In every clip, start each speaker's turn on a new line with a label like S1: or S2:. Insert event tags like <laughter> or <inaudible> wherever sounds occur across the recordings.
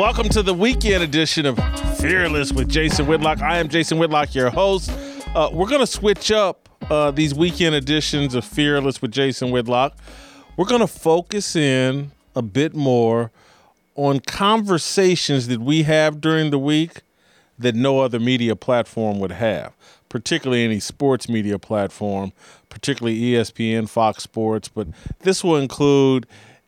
S1: Welcome to the weekend edition of Fearless with Jason Whitlock. I am Jason Whitlock, your host. Uh, we're going to switch up uh, these weekend editions of Fearless with Jason Whitlock. We're going to focus in a bit more on conversations that we have during the week that no other media platform would have, particularly any sports media platform, particularly ESPN, Fox Sports, but this will include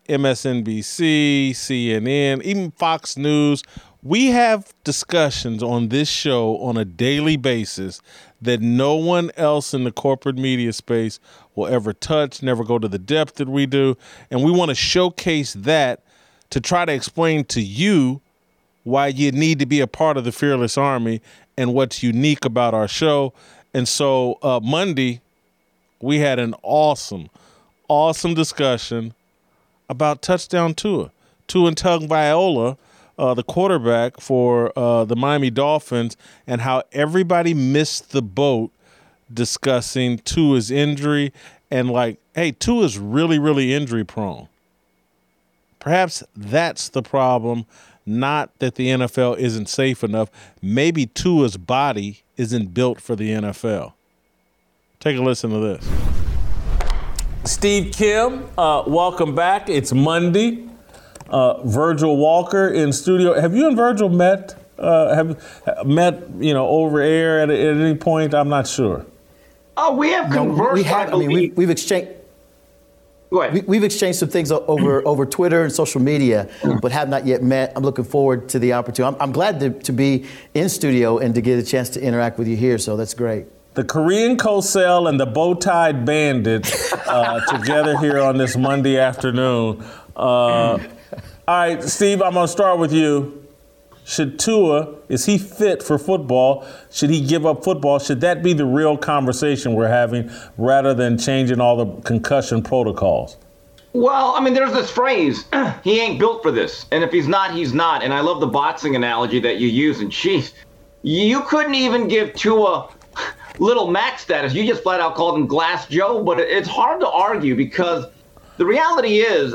S1: MSNBC, CNN, even Fox News. We have discussions on this show on a daily basis that no one else in the corporate media space will ever touch, never go to the depth that we do. And we want to showcase that to try to explain to you why you need to be a part of the Fearless Army and what's unique about our show. And so uh, Monday, we had an awesome, awesome discussion about touchdown Tua. Tua and Tagovailoa, uh, the quarterback for uh, the Miami Dolphins, and how everybody missed the boat discussing Tua's injury and like, hey, Tua's really, really injury prone. Perhaps that's the problem, not that the NFL isn't safe enough. Maybe Tua's body isn't built for the NFL. Take a listen to this. Steve Kim, uh, welcome back. It's Monday. Uh, Virgil Walker in studio. Have you and Virgil met? Uh, have met you know over air at, at any point? I'm not sure.
S2: Oh, we have
S3: No,
S2: conversed.
S3: we have. I mean, we,
S2: believe-
S3: we've exchanged.
S2: Go.
S3: We, we've exchanged some things over <clears throat> over Twitter and social media, but have not yet met. I'm looking forward to the opportunity. I'm, I'm glad to, to be in studio and to get a chance to interact with you here. So that's great.
S1: The Korean Cosell and the Bow-Tied Bandit uh, <laughs> together here on this Monday afternoon. Uh, all right, Steve, I'm gonna start with you. Should Tua is he fit for football? Should he give up football? Should that be the real conversation we're having, rather than changing all the concussion protocols?
S2: Well, I mean, there's this phrase, <clears throat> he ain't built for this. And if he's not, he's not. And I love the boxing analogy that you use. And jeez, you couldn't even give Tua little Mac status. You just flat out called him Glass Joe. But it's hard to argue because the reality is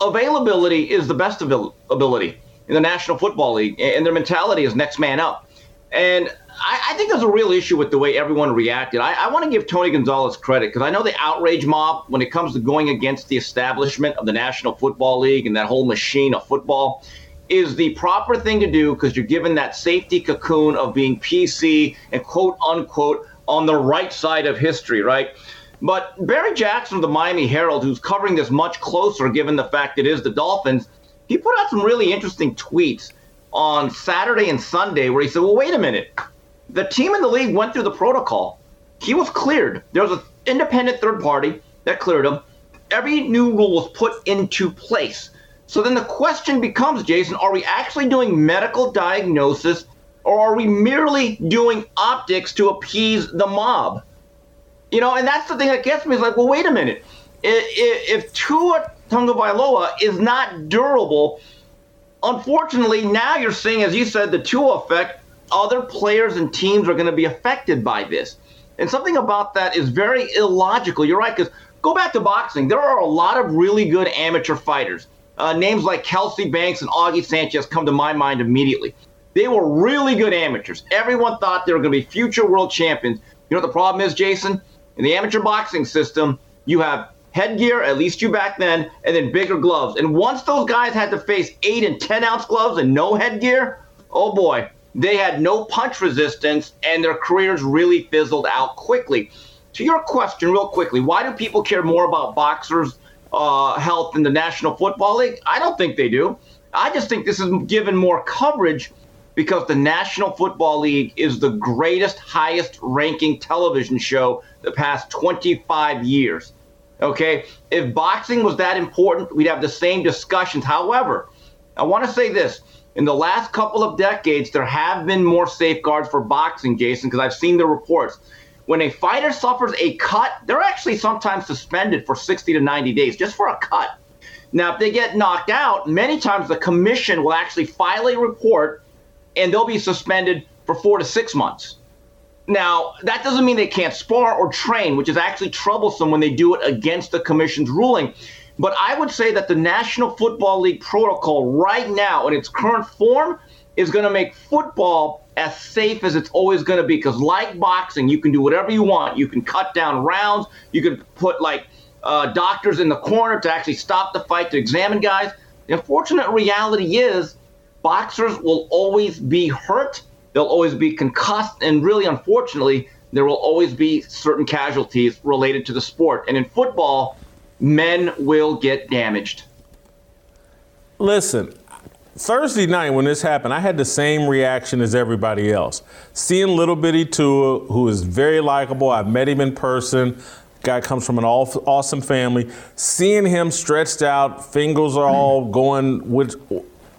S2: availability is the best abil- ability in the National Football League. And their mentality is next man up. And I, I think there's a real issue with the way everyone reacted. I, I want to give Tony Gonzalez credit because I know the outrage mob, when it comes to going against the establishment of the National Football League and that whole machine of football, is the proper thing to do because you're given that safety cocoon of being PC and quote unquote on the right side of history, right? But Barry Jackson of the Miami Herald, who's covering this much closer given the fact it is the Dolphins, he put out some really interesting tweets on Saturday and Sunday where he said, well, wait a minute. The team in the league went through the protocol. He was cleared. There was an independent third party that cleared him. Every new rule was put into place. So then the question becomes, Jason, are we actually doing medical diagnosis or are we merely doing optics to appease the mob? You know, and that's the thing that gets me is like, well, wait a minute. If, if Tua Tagovailoa is not durable, unfortunately, now you're seeing, as you said, the Tua effect. Other players and teams are going to be affected by this. And something about that is very illogical. You're right, because go back to boxing. There are a lot of really good amateur fighters. Uh, names like Kelcie Banks and Augie Sanchez come to my mind immediately. They were really good amateurs. Everyone thought they were going to be future world champions. You know what the problem is, Jason? In the amateur boxing system, you have headgear, at least you back then, and then bigger gloves. And once those guys had to face eight and 10 ounce gloves and no headgear, oh boy, they had no punch resistance and their careers really fizzled out quickly. To your question, real quickly, why do people care more about boxers' uh, health in the National Football League? I don't think they do. I just think this is given more coverage because the National Football League is the greatest, highest ranking television show the past 25 years. Okay? If boxing was that important, we'd have the same discussions. However, I want to say this. In the last couple of decades, there have been more safeguards for boxing, Jason, because I've seen the reports. When a fighter suffers a cut, they're actually sometimes suspended for 60 to 90 days just for a cut. Now, if they get knocked out, many times the commission will actually file a report and they'll be suspended for four to six months. Now, that doesn't mean they can't spar or train, which is actually troublesome when they do it against the commission's ruling. But I would say that the National Football League protocol right now, in its current form, is going to make football as safe as it's always going to be. Because, like boxing, you can do whatever you want. You can cut down rounds. You can put like uh, doctors in the corner to actually stop the fight to examine guys. The unfortunate reality is boxers will always be hurt, they'll always be concussed, and really, unfortunately, there will always be certain casualties related to the sport. And in football, men will get damaged.
S1: Listen, Thursday night when this happened, I had the same reaction as everybody else. Seeing little bitty Tua, who is very likable, I've met him in person. Guy comes from an awesome family. Seeing him stretched out, fingers are all mm. going with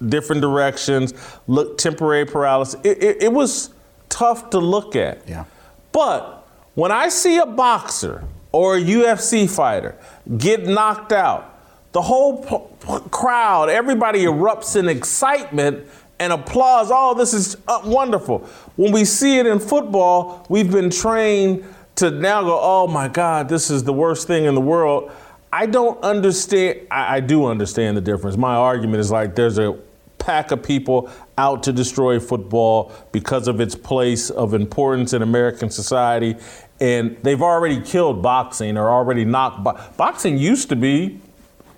S1: different directions, look temporary paralysis. It, it, it was tough to look at.
S3: Yeah.
S1: But when I see a boxer or a UFC fighter get knocked out, the whole p- crowd, everybody erupts in excitement and applause. Oh, this is uh, wonderful. When we see it in football, we've been trained to now go, oh my God, this is the worst thing in the world. I don't understand. I, I do understand the difference. My argument is like there's a pack of people out to destroy football because of its place of importance in American society. And they've already killed boxing or already knocked. Bo- boxing used to be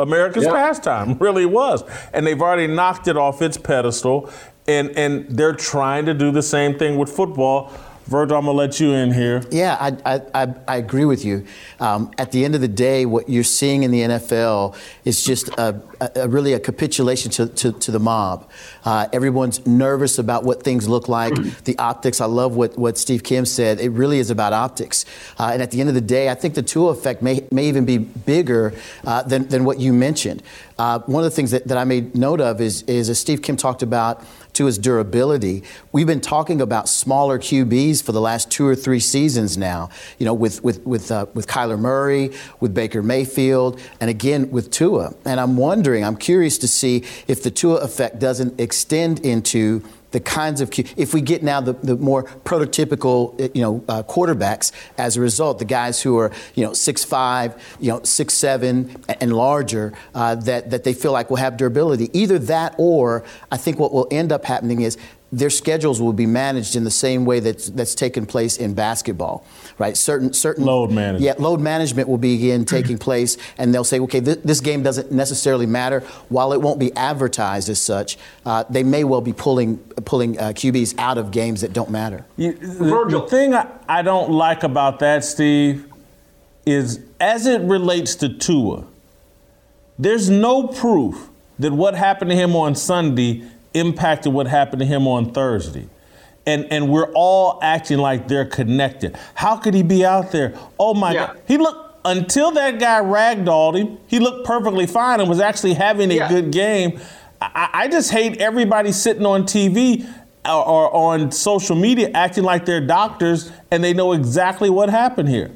S1: America's yep. pastime, <laughs> really was. And they've already knocked it off its pedestal. And, and they're trying to do the same thing with football Virgil, I'm gonna let you in here.
S3: Yeah, I, I, I agree with you. Um, at the end of the day, what you're seeing in the NFL is just a, a, really a capitulation to, to, to the mob. Uh, everyone's nervous about what things look like, the optics. I love what, what Steve Kim said. It really is about optics. Uh, and at the end of the day, I think the Tua effect may, may even be bigger uh, than, than what you mentioned. Uh, one of the things that, that I made note of is, is as Steve Kim talked about to his durability. We've been talking about smaller QBs for the last two or three seasons now. You know, with with with uh, with Kyler Murray, with Baker Mayfield, and again with Tua. And I'm wondering, I'm curious to see if the Tua effect doesn't extend into the kinds of if we get now the, the more prototypical you know uh, quarterbacks as a result the guys who are you know six five you know six seven and larger uh, that that they feel like will have durability. Either that or I think what will end up happening is their schedules will be managed in the same way that's that's taken place in basketball, right? Certain certain
S1: load management.
S3: Yeah, load management will begin <clears throat> taking place, and they'll say, okay, th- this game doesn't necessarily matter. While it won't be advertised as such, uh, they may well be pulling pulling uh, QBs out of games that don't matter.
S1: You, the, the, thing I, I don't like about that, Steve, is as it relates to Tua, there's no proof that what happened to him on Sunday impacted what happened to him on Thursday. And, and we're all acting like they're connected. How could he be out there? Oh my yeah. God. He looked, until that guy ragdolled him, he looked perfectly fine and was actually having a yeah. good game. I, I, just hate everybody sitting on TV or, or on social media acting like they're doctors and they know exactly what happened here.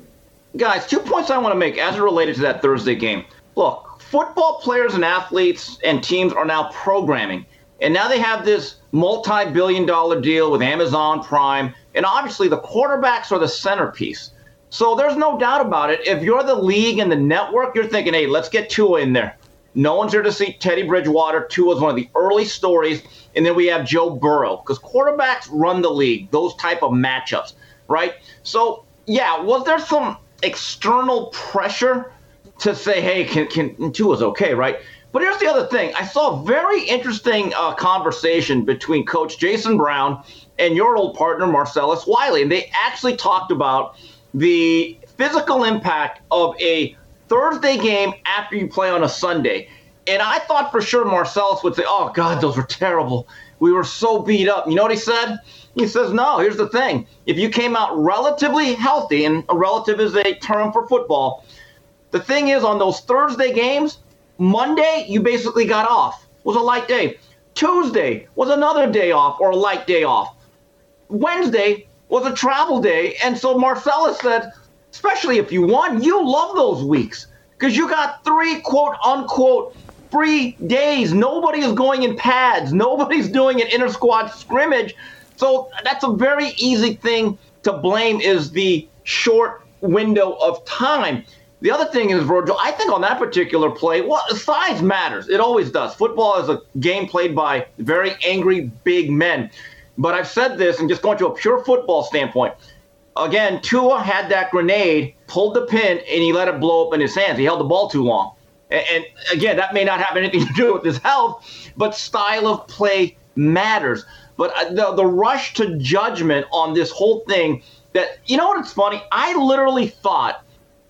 S2: Guys, two points I want to make as it related to that Thursday game. Look, football players and athletes and teams are now programming. And now they have this multi billion dollar deal with Amazon Prime. And obviously, the quarterbacks are the centerpiece. So there's no doubt about it. If you're the league and the network, you're thinking, hey, let's get Tua in there. No one's here to see Teddy Bridgewater. Tua is one of the early stories. And then we have Joe Burrow because quarterbacks run the league, those type of matchups, right? So, yeah, was there some external pressure to say, hey, can, can Tua's okay, right? But here's the other thing. I saw a very interesting uh, conversation between Coach Jason Brown and your old partner, Marcellus Wiley. And they actually talked about the physical impact of a Thursday game after you play on a Sunday. And I thought for sure Marcellus would say, oh, God, those were terrible. We were so beat up. You know what he said? He says, no, here's the thing. If you came out relatively healthy, and a relative is a term for football, the thing is, on those Thursday games, Monday, you basically got off. Was a light day. Tuesday was another day off or a light day off. Wednesday was a travel day. And so Marcellus said, especially if you won, you love those weeks because you got three quote unquote free days. Nobody is going in pads, nobody's <laughs> doing an inter squad scrimmage. So that's a very easy thing to blame is the short window of time. The other thing is, Virgil, I think on that particular play, well, size matters. It always does. Football is a game played by very angry, big men. But I've said this, and just going to a pure football standpoint. Again, Tua had that grenade, pulled the pin, and he let it blow up in his hands. He held the ball too long. And, and again, that may not have anything <laughs> to do with his health, but style of play matters. But uh, the, the rush to judgment on this whole thing that, you know what, it's funny? I literally thought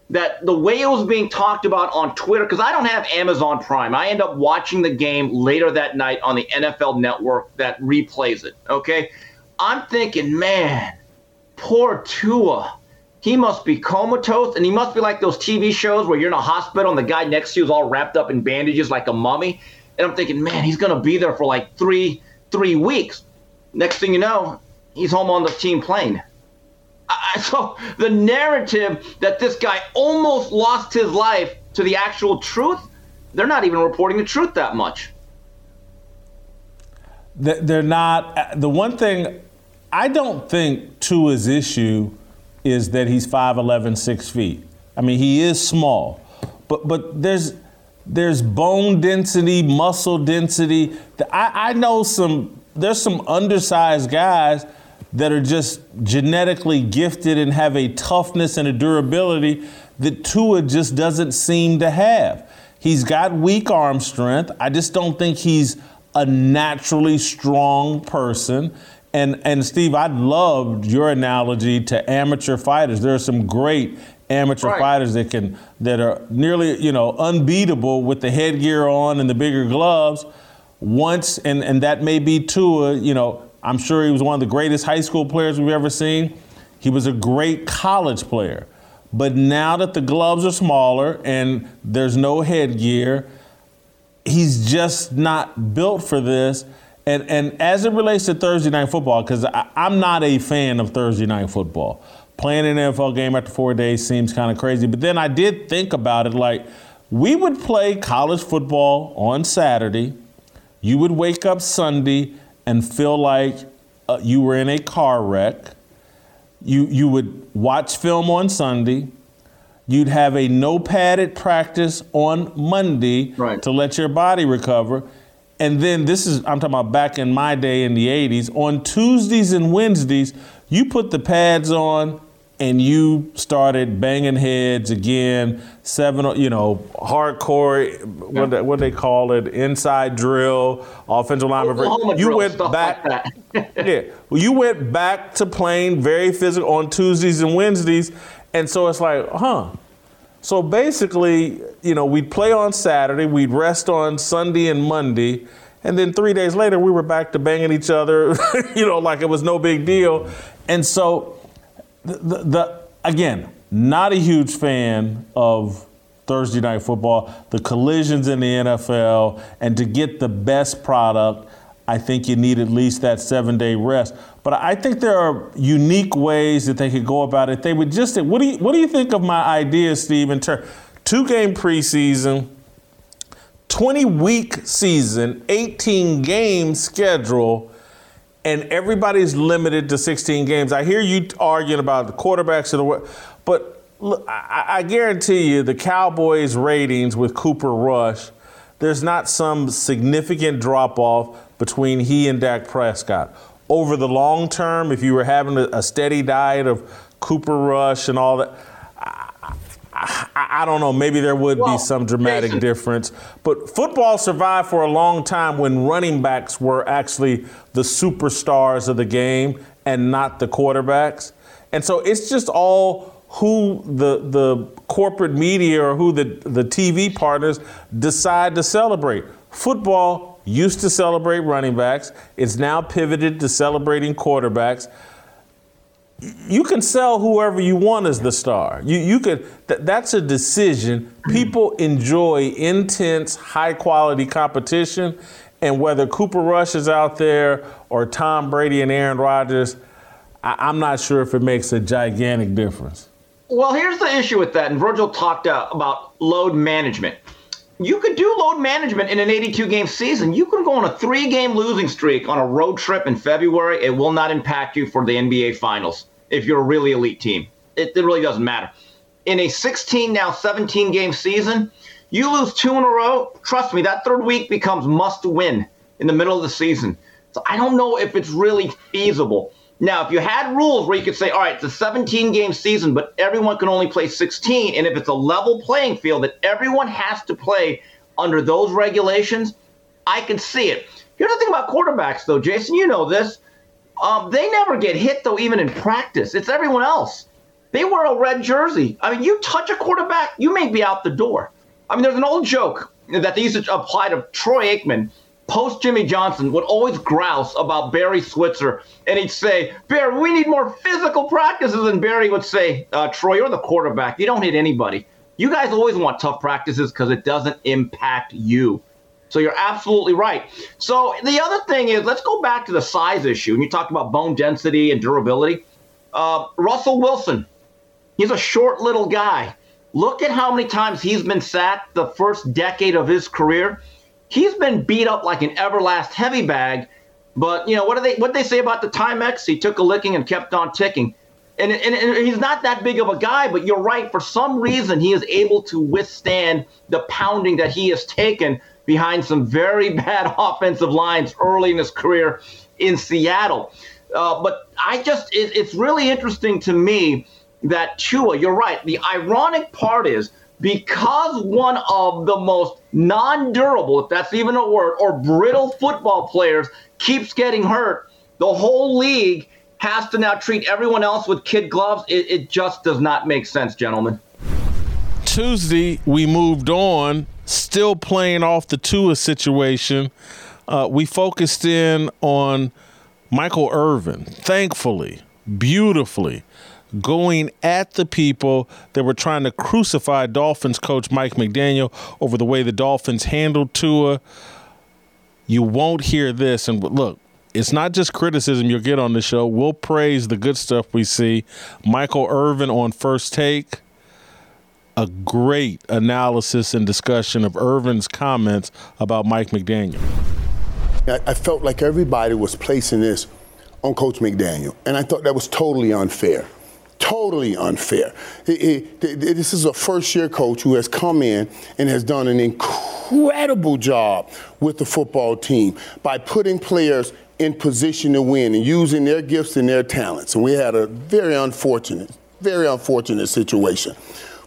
S2: that the way it was being talked about on Twitter, because I don't have Amazon Prime, I end up watching the game later that night on the NFL network that replays it. Okay. I'm thinking, man, poor Tua. He must be comatose, and he must be like those TV shows where you're in a hospital and the guy next to you is all wrapped up in bandages like a mummy. And I'm thinking, man, he's gonna be there for like three three weeks. Next thing you know, he's home on the team plane. I, so the narrative that this guy almost lost his life to the actual truth, they're not even reporting the truth that much.
S1: They're not. Uh, the one thing I don't think Tua's issue is that he's 5'11, 6 feet. I mean, he is small, but but there's there's bone density, muscle density. I, I know some. There's some undersized guys that are just genetically gifted and have a toughness and a durability that Tua just doesn't seem to have. He's got weak arm strength. I just don't think he's a naturally strong person. And and Steve, I loved your analogy to amateur fighters. There are some great amateur right. fighters that can that are nearly you know unbeatable with the headgear on and the bigger gloves. Once and and that may be Tua, you know, I'm sure he was one of the greatest high school players we've ever seen. He was a great college player. But now that the gloves are smaller and there's no headgear, he's just not built for this. And, and as it relates to Thursday night football, because I'm not a fan of Thursday night football. Playing an NFL game after four days seems kind of crazy. But then I did think about it like we would play college football on Saturday. You would wake up Sunday and feel like uh, you were in a car wreck. You, you would watch film on Sunday. You'd have a no padded practice on Monday
S2: right.
S1: to let your body recover. And then this is, I'm talking about back in my day in the 80s. On Tuesdays and Wednesdays, you put the pads on and you started banging heads again, seven, you know, hardcore, what, they, what they call it, inside drill, offensive lineman.
S2: Oklahoma
S1: you
S2: drill,
S1: went back,
S2: like <laughs>
S1: yeah, well, you went back to playing very physical on Tuesdays and Wednesdays, and so it's like, huh. So basically, you know, we'd play on Saturday, we'd rest on Sunday and Monday, and then three days later, we were back to banging each other, <laughs> you know, like it was no big deal. And so the, the, the, again, not a huge fan of Thursday night football, the collisions in the NFL, and to get the best product, I think you need at least that seven day rest. But I think there are unique ways that they could go about it. They would just, what do you, what do you think of my idea, Steve, in terms, two game preseason, 20 week season, 18 game schedule, and everybody's limited to 16 games. I hear you arguing about the quarterbacks of the but look, I, I guarantee you the Cowboys' ratings with Cooper Rush, there's not some significant drop off between he and Dak Prescott. Over the long term, if you were having a, a steady diet of Cooper Rush and all that, I, I, don't know. Maybe there would well, be some dramatic difference. But football survived for a long time when running backs were actually the superstars of the game and not the quarterbacks. And so it's just all who the the corporate media or who the, the TV partners decide to celebrate. Football, used to celebrate running backs. It's now pivoted to celebrating quarterbacks. You can sell whoever you want as the star. You, you could. Th- that's a decision. People enjoy intense, high quality competition, and whether Cooper Rush is out there or Tom Brady and Aaron Rodgers, I, I'm not sure if it makes a gigantic difference.
S2: Well, here's the issue with that, and Virgil talked uh, about load management. You could do load management in an 82 game season. You can go on a three game losing streak on a road trip in February. It will not impact you for the NBA Finals if you're a really elite team. It, it really doesn't matter. In a 16, now 17 game season, you lose two in a row. Trust me, that third week becomes must win in the middle of the season. So I don't know if it's really feasible. Now, if you had rules where you could say, all right, it's a 17 game season, but everyone can only play 16, and if it's a level playing field that everyone has to play under those regulations, I can see it. Here's the thing about quarterbacks, though, Jason, you know this. Um, they never get hit, though, even in practice. It's everyone else. They wear a red jersey. I mean, you touch a quarterback, you may be out the door. I mean, there's an old joke that they used to apply to Troy Aikman post Jimmy Johnson would always grouse about Barry Switzer, and he'd say, "Barry, we need more physical practices." And Barry would say, uh, "Troy, you're the quarterback. You don't hit anybody. You guys always want tough practices because it doesn't impact you." So you're absolutely right. So the other thing is, let's go back to the size issue. And you talked about bone density and durability. Uh, Russell Wilson, he's a short little guy. Look at how many times he's been sacked the first decade of his career he's been beat up like an everlast heavy bag. But you know what do they what they say about the Timex? He took a licking and kept on ticking. And, and, and, he's not that big of a guy, but you're right. For some reason, he is able to withstand the pounding that he has taken behind some very <laughs> bad offensive lines early in his career in Seattle. Uh, but I just, it, it's really interesting to me that Tua, you're right. The ironic part is because one of the most non durable, if that's even a word, or brittle football players keeps getting hurt, the whole league has to now treat everyone else with kid gloves. It, it just does not make sense, gentlemen.
S1: Tuesday, we moved on, still playing off the Tua situation. Uh, we focused in on Michael Irvin, thankfully, beautifully going at the people that were trying to crucify Dolphins coach Mike McDaniel over the way the Dolphins handled Tua. You won't hear this. And look, it's not just criticism you'll get on the show. We'll praise the good stuff we see. Michael Irvin on first take. A great analysis and discussion of Irvin's comments about Mike McDaniel.
S4: I felt like everybody was placing this on Coach McDaniel, and I thought that was totally unfair totally unfair. this is a first year coach who has come in and has done an incredible job with the football team by putting players in position to win and using their gifts and their talents. And we had a very unfortunate, very unfortunate situation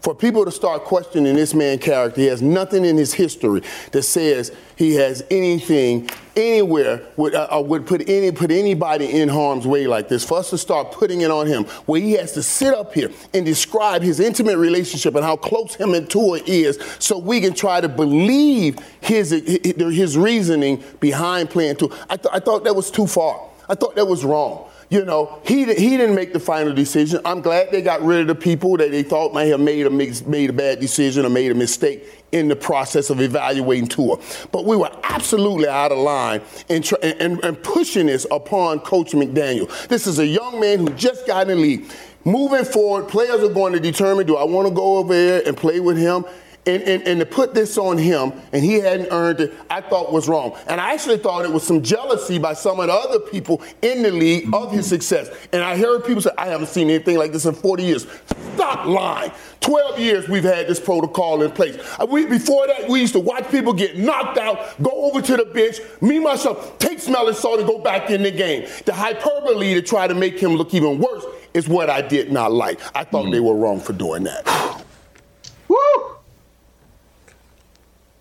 S4: for people to start questioning this man's character. He has nothing in his history that says he has anything anywhere would, uh, uh, would put any put anybody in harm's way like this. For us to start putting it on him, where he has to sit up here and describe his intimate relationship and how close him and Tua is, so we can try to believe his his reasoning behind playing Tua. I, th- I thought that was too far. I thought that was wrong. You know, he, he didn't make the final decision. I'm glad they got rid of the people that they thought may have made a, made a bad decision or made a mistake in the process of evaluating Tua. But we were absolutely out of line and, and, and pushing this upon Coach McDaniel. This is a young man who just got in the league. Moving forward, players are going to determine do I want to go over there and play with him? And, and, and to put this on him and he hadn't earned it, I thought was wrong. And I actually thought it was some jealousy by some of the other people in the league of his success. And I heard people say, I haven't seen anything like this in 40 years. Stop lying. 12 years we've had this protocol in place. Uh, we, before that, we used to watch people get knocked out, go over to the bench, me, myself, take smelling salt and go back in the game. The hyperbole to try to make him look even worse is what I did not like. I thought mm. they were wrong for doing that.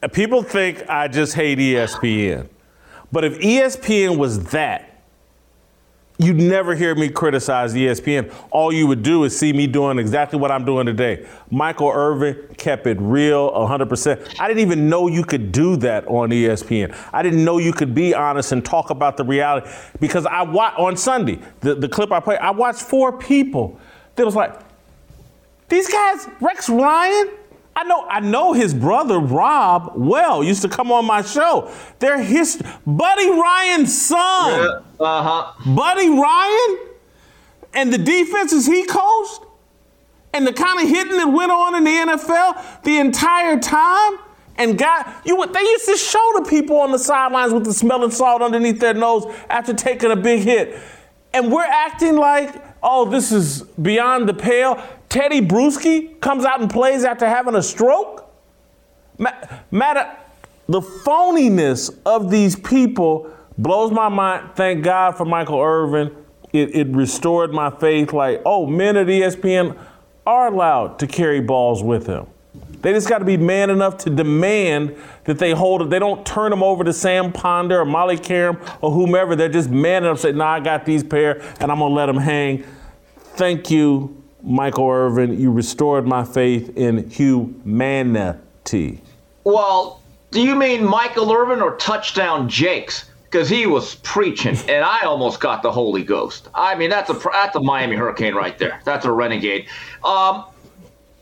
S1: People think I just hate ESPN. But if ESPN was that, you'd never hear me criticize ESPN. All you would do is see me doing exactly what I'm doing today. Michael Irvin kept it real 100%. I didn't even know you could do that on ESPN. I didn't know you could be honest and talk about the reality because I watched on Sunday, the, the clip I played, I watched four people that was like, these guys, Rex Ryan, I know I know his brother Rob well. Used to come on my show. They're his Buddy Ryan's son.
S2: Yeah, uh-huh.
S1: Buddy Ryan and the defenses he coached and the kind of hitting that went on in the NFL the entire time. And got you they used to show the people on the sidelines with the smelling salt underneath their nose after taking a big hit. And we're acting like, oh, this is beyond the pale. Tedy Bruschi comes out and plays after having a stroke? Matter, uh, the phoniness of these people blows my mind. Thank God for Michael Irvin. It, it restored my faith like, oh, men at ESPN are allowed to carry balls with him. They just got to be man enough to demand that they hold it. They don't turn them over to Sam Ponder or Molly Qerim or whomever. They're just man enough to say, nah, I got these pair and I'm going to let them hang. Thank you Michael Irvin, you restored my faith in humanity.
S2: Well, do you mean Michael Irvin or Touchdown Jakes? Because he was preaching, <laughs> and I almost got the Holy Ghost. I mean, that's a that's a Miami Hurricane right there. That's a renegade. Um,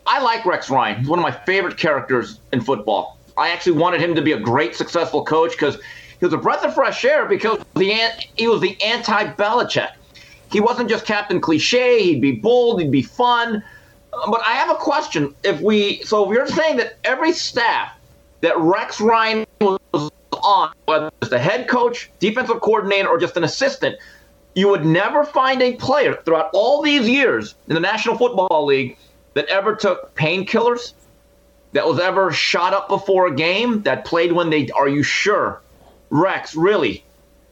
S2: I like Rex Ryan. He's one of my favorite characters in football. I actually wanted him to be a great, successful coach because he was a breath of fresh air because the he was the anti-Belichick he wasn't just Captain Cliche. He'd be bold. He'd be fun. Uh, but I have a question. If we, so if you're saying that every staff that Rex Ryan was on, whether it's the head coach, defensive coordinator, or just an assistant, you would never find a player throughout all these years in the National Football League that ever took painkillers, that was ever shot up before a game, that played when they. Are you sure, Rex? Really?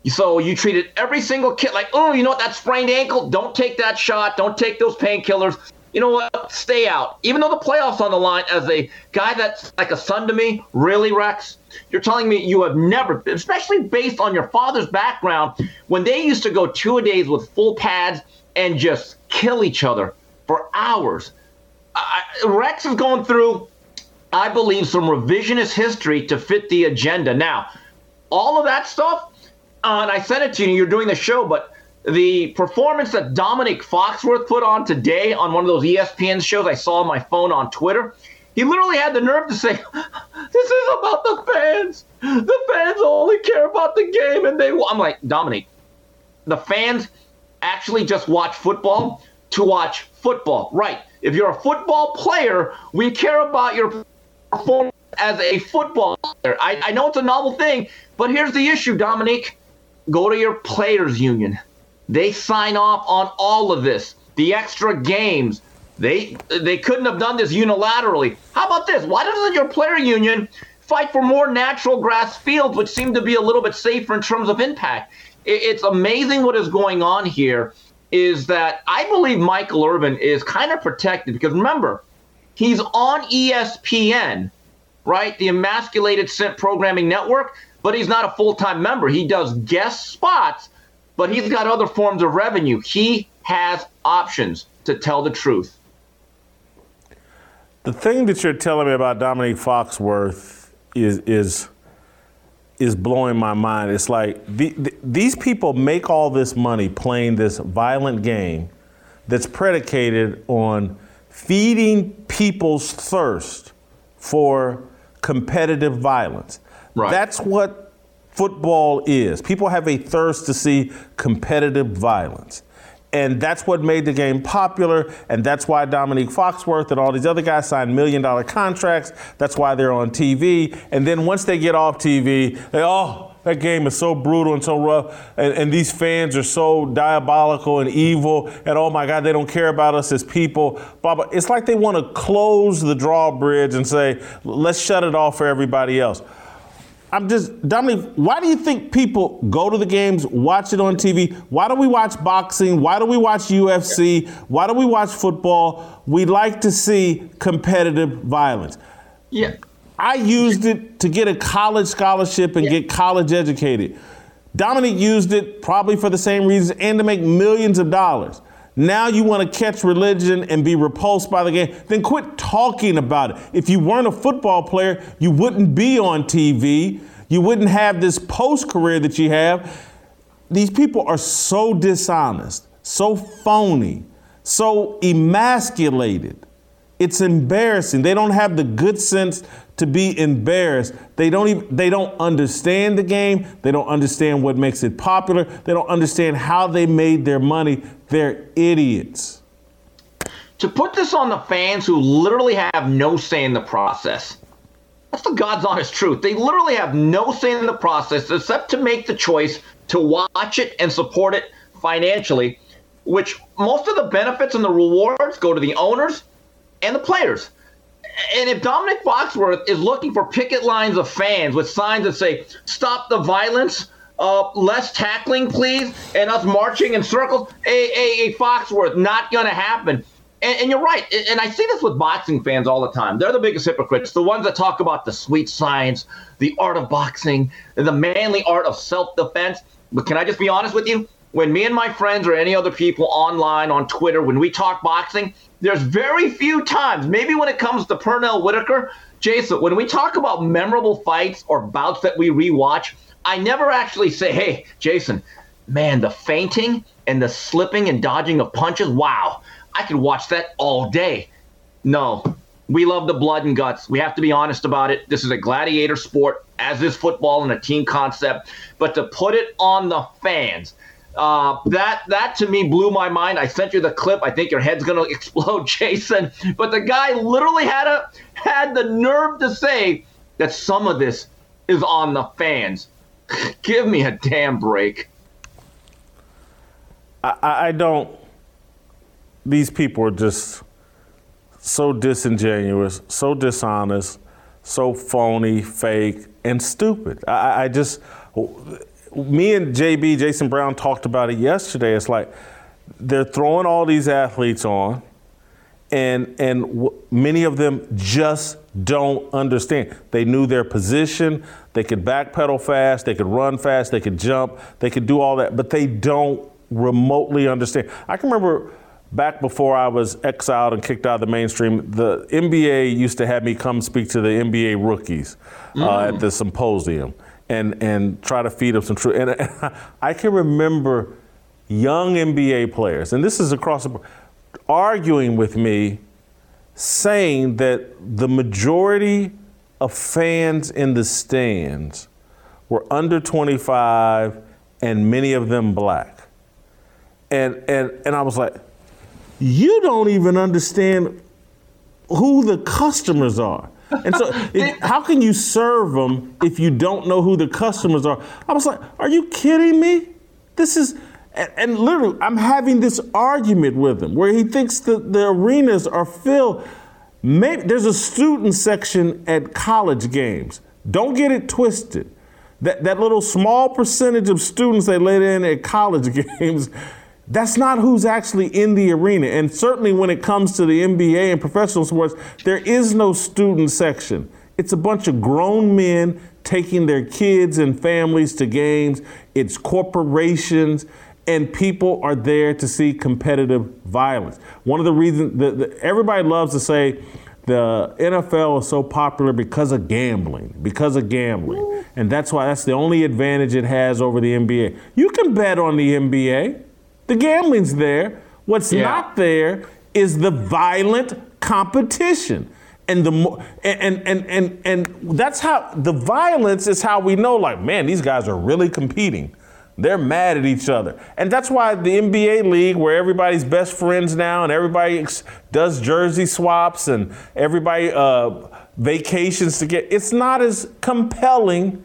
S2: So you treated every single kid like, oh, you know what, that sprained ankle, don't take that shot, don't take those painkillers. You know what, stay out. Even though the playoffs on the line, as a guy that's like a son to me, really, Rex, you're telling me you have never, especially based on your father's background, when they used to go two a days with full pads and just kill each other for hours. I, Rex is going through, I believe, some revisionist history to fit the agenda. Now, all of that stuff uh, and I sent it to you. You're doing the show, but the performance that Dominic Foxworth put on today on one of those ESPN shows I saw on my phone on Twitter, he literally had the nerve to say, <laughs> "This is about the fans. The fans only care about the game." And they, I'm like, Domonique, the fans actually just watch football to watch football, right? If you're a football player, we care about your performance as a football player. I, I know it's a novel thing, but here's the issue, Domonique Go to your players union. They sign off on all of this. The extra games. They they couldn't have done this unilaterally. How about this? Why doesn't your player union fight for more natural grass fields, which seem to be a little bit safer in terms of impact? It's amazing what is going on here. Is that I believe Michael Irvin is kind of protected because remember, he's on ESPN, right? The Emasculated Scent Programming Network but he's not a full time member. He does guest spots, but he's got other forms of revenue. He has options to tell the truth.
S1: The thing that you're telling me about Domonique Foxworth is is is blowing my mind. It's like the, the, these people make all this money playing this violent game that's predicated on feeding people's thirst for competitive violence. Right. That's what football is. People have a thirst to see competitive violence. And that's what made the game popular, and that's why Domonique Foxworth and all these other guys signed million dollar contracts. That's why they're on TV. And then once they get off TV, they, oh, that game is so brutal and so rough, and, and, these fans are so diabolical and evil, and oh my God, they don't care about us as people. Blah, blah. It's like they want to close the drawbridge and say, let's shut it off for everybody else. I'm just, Domonique, why do you think people go to the games, watch it on TV? Why do we watch boxing? Why do we watch UFC? Why do we watch football? We like to see competitive violence.
S2: Yeah.
S1: I used it to get a college scholarship and yeah. get college educated. Dominic used it probably for the same reasons and to make millions of dollars. Now you want to catch religion and be repulsed by the game, then quit talking about it. If you weren't a football player, you wouldn't be on TV. You wouldn't have this post career that you have. These people are so dishonest, so phony, so emasculated. It's embarrassing. They don't have the good sense to be embarrassed. They don't even they don't understand the game. They don't understand what makes it popular. They don't understand how they made their money. They're idiots.
S2: To put this on the fans who literally have no say in the process. That's the God's honest truth. They literally have no say in the process except to make the choice to watch it and support it financially, which most of the benefits and the rewards go to the owners and the players. And if Dominic Foxworth is looking for picket lines of fans with signs that say, stop the violence, uh, less tackling, please, and us marching in circles, a, a, a Foxworth, not going to happen. And, and, you're right. And I see this with boxing fans all the time. They're the biggest hypocrites. The ones that talk about the sweet science, the art of boxing, the manly art of self defense. But can I just be honest with you? When me and my friends or any other people online on Twitter, when we talk boxing, there's very few times, maybe when it comes to Pernell Whitaker, Jason, when we talk about memorable fights or bouts that we rewatch, I never actually say, hey, Jason, man, the feinting and the slipping and dodging of punches, wow, I could watch that all day. No, we love the blood and guts. We have to be honest about it. This is a gladiator sport, as is football and a team concept. But to put it on the fans, uh, that that to me blew my mind. I sent you the clip. I think your head's gonna <laughs> explode, Jason. But the guy literally had a had the nerve to say that some of this is on the fans. Give me a damn break.
S1: I, I don't. These people are just so disingenuous, so dishonest, so phony, fake, and stupid. I, I just me and JB, Jason Brown, talked about it yesterday. It's like they're throwing all these athletes on, and and w- many of them just don't understand. They knew their position. They could backpedal fast. They could run fast. They could jump. They could do all that, but they don't remotely understand. I can remember back before I was exiled and kicked out of the mainstream, the NBA used to have me come speak to the NBA rookies uh, mm. at the symposium and and try to feed them some truth. And, and <laughs> I can remember young NBA players, and this is across the board, arguing with me, saying that the majority of fans in the stands were under 25 and many of them black. And and and I was like, you don't even understand who the customers are. And so, <laughs> it, how can you serve them if you don't know who the customers are? I was like, are you kidding me? This is, and, and literally, I'm having this argument with him where he thinks that the arenas are filled. Maybe there's a student section at college games. Don't get it twisted. That, that little small percentage of students they let in at college <laughs> games that's not who's actually in the arena. And certainly when it comes to the NBA and professional sports, there is no student section. It's a bunch of grown men taking their kids and families to games. It's corporations, and people are there to see competitive violence. One of the reasons that everybody loves to say the NFL is so popular because of gambling, because of gambling. And that's why that's the only advantage it has over the NBA. You can bet on the NBA. The gambling's there. What's yeah. not there is the violent competition. And the and, and and and that's how the violence is how we know like man these guys are really competing. They're mad at each other. And that's why the NBA league where everybody's best friends now and everybody does jersey swaps and everybody uh, vacations to get it's not as compelling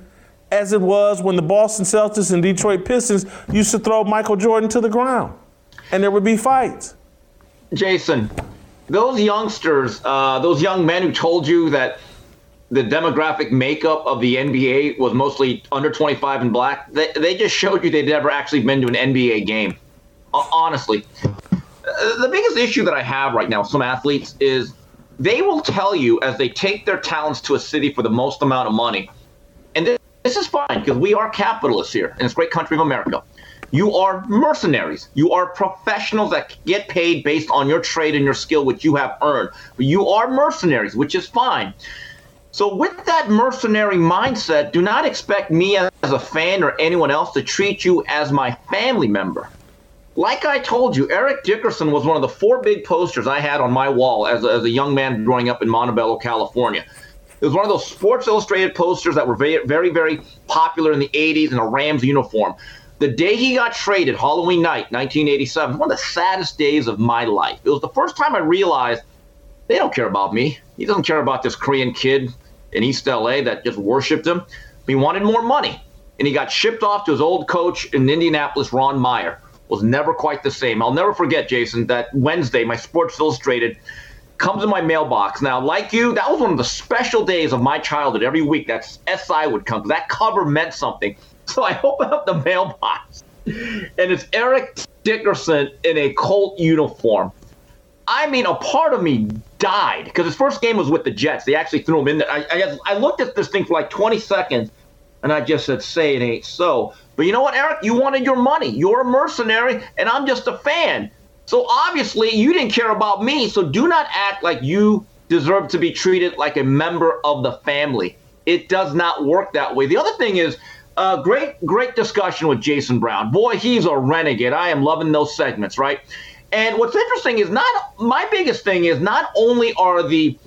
S1: as it was when the Boston Celtics and Detroit Pistons used to throw Michael Jordan to the ground, and there would be fights.
S2: Jason, those youngsters, uh, those young men who told you that the demographic makeup of the NBA was mostly under 25 and black, they, they just showed you they'd never actually been to an NBA game. Honestly. The biggest issue that I have right now some athletes is they will tell you as they take their talents to a city for the most amount of money. And this this is fine because we are capitalists here in this great country of America. You are mercenaries. You are professionals that get paid based on your trade and your skill, which you have earned. You are mercenaries, which is fine. So, with that mercenary mindset, do not expect me as a fan or anyone else to treat you as my family member. Like I told you, Eric Dickerson was one of the four big posters I had on my wall as a, as a young man growing up in Montebello, California. It was one of those Sports Illustrated posters that were very, very, very popular in the 80s in a Rams uniform. The day he got traded, Halloween night, 1987, one of the saddest days of my life. It was the first time I realized they don't care about me. He doesn't care about this Korean kid in East LA that just worshipped him. He wanted more money. And he got shipped off to his old coach in Indianapolis, Ron Meyer. Was never quite the same. I'll never forget, Jason, that Wednesday, my Sports Illustrated comes in my mailbox. Now, like you, that was one of the special days of my childhood. Every week, that SI would come. That cover meant something. So I <laughs> open up the mailbox, and it's Eric Dickerson in a Colt uniform. I mean, a part of me died because his first game was with the Jets. They actually threw him in there. I, I, I looked at this thing for like 20 seconds, and I just said, "Say it ain't so." But you know what, Eric? You wanted your money. You're a mercenary, and I'm just a fan. So obviously, you didn't care about me. So do not act like you deserve to be treated like a member of the family. It does not work that way. The other thing is, uh, great, great discussion with Jason Brown. Boy, he's a renegade. I am loving those segments, right? And what's interesting is not my biggest thing is not only are the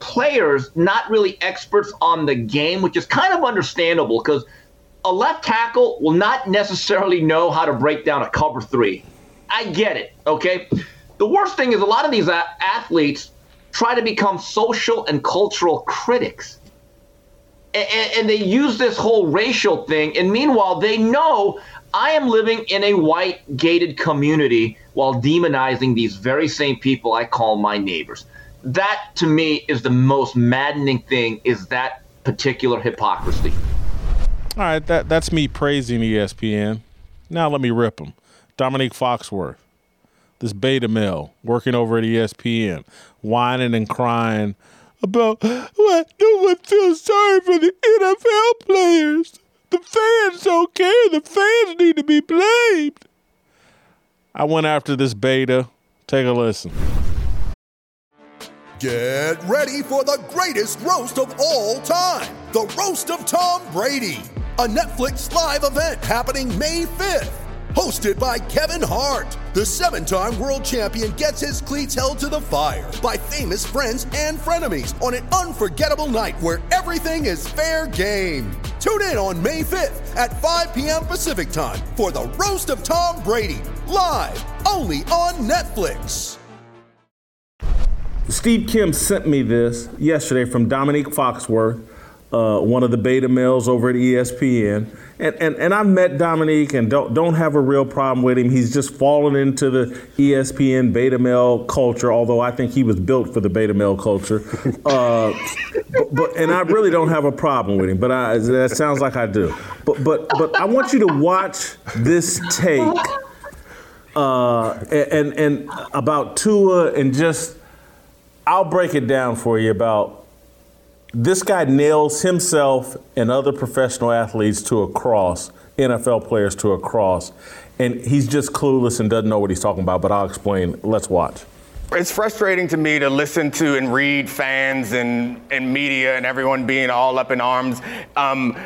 S2: players not really experts on the game, which is kind of understandable because a left tackle will not necessarily know how to break down a cover three. I get it, okay? The worst thing is a lot of these a- athletes try to become social and cultural critics and, and, they use this whole racial thing. And meanwhile, they know I am living in a white gated community while demonizing these very same people I call my neighbors. That to me is the most maddening thing is that particular hypocrisy.
S1: All right, that that's me praising ESPN. Now let me rip them. Domonique Foxworth, this beta male working over at ESPN, whining and crying about what no one feels sorry for the NFL players. The fans don't care. The fans need to be blamed. I went after this beta. Take a listen.
S5: Get ready for the greatest roast of all time the Roast of Tom Brady, a Netflix live event happening May 5th Hosted by Kevin Hart, the seven time world champion gets his cleats held to the fire by famous friends and frenemies on an unforgettable night where everything is fair game. Tune in on May 5th at 5 p.m. Pacific time for the Roast of Tom Brady, live only on Netflix.
S1: Steve Kim sent me this yesterday from Domonique Foxworth, uh, one of the beta males over at ESPN and, and, and I've met Domonique and don't don't have a real problem with him. He's just fallen into the ESPN beta male culture, although I think he was built for the beta male culture. <laughs> Uh, but, but, and I really don't have a problem with him, but I, that sounds like I do. But but but I want you to watch this take uh, and and about Tua and just I'll break it down for you about this guy nails himself and other professional athletes to a cross, NFL players to a cross, and he's just clueless and doesn't know what he's talking about. But I'll explain. Let's watch.
S6: It's frustrating to me to listen to and read fans and, and media and everyone being all up in arms. Um,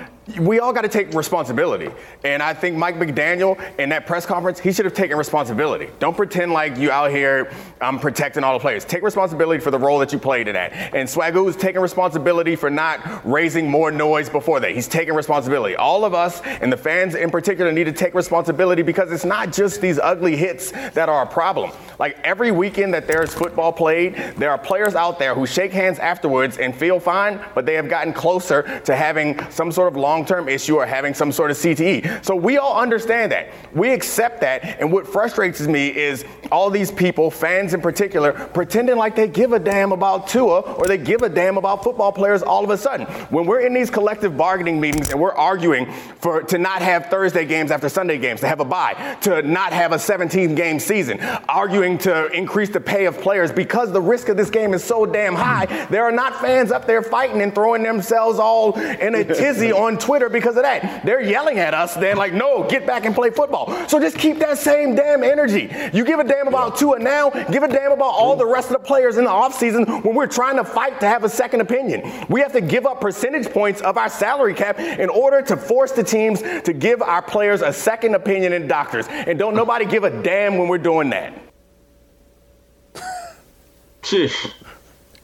S6: we all got to take responsibility. And I think Mike McDaniel in that press conference, he should have taken responsibility. Don't pretend like you out here um, protecting all the players. Take responsibility for the role that you played in that. And Swagoo is taking responsibility for not raising more noise before that. He's taking responsibility. All of us and the fans in particular need to take responsibility because it's not just these ugly hits that are a problem. Like every weekend that there's football played, there are players out there who shake hands afterwards and feel fine, but they have gotten closer to having some sort of long long term issue or having some sort of CTE. So we all understand that. We accept that. And what frustrates me is all these people, fans in particular, pretending like they give a damn about Tua or they give a damn about football players all of a sudden. When we're in these collective bargaining meetings and we're arguing for to not have Thursday games after Sunday games, to have a bye, to not have a 17 game season, arguing to increase the pay of players because the risk of this game is so damn high, there are not fans up there fighting and throwing themselves all in a tizzy <laughs> on Twitter because of that. They're yelling at us. They're like, no, get back and play football. So just keep that same damn energy. You give a damn about Tua now, give a damn about all the rest of the players in the offseason when we're trying to fight to have a second opinion. We have to give up percentage points of our salary cap in order to force the teams to give our players a second opinion in doctors. And don't nobody give a damn when we're doing that.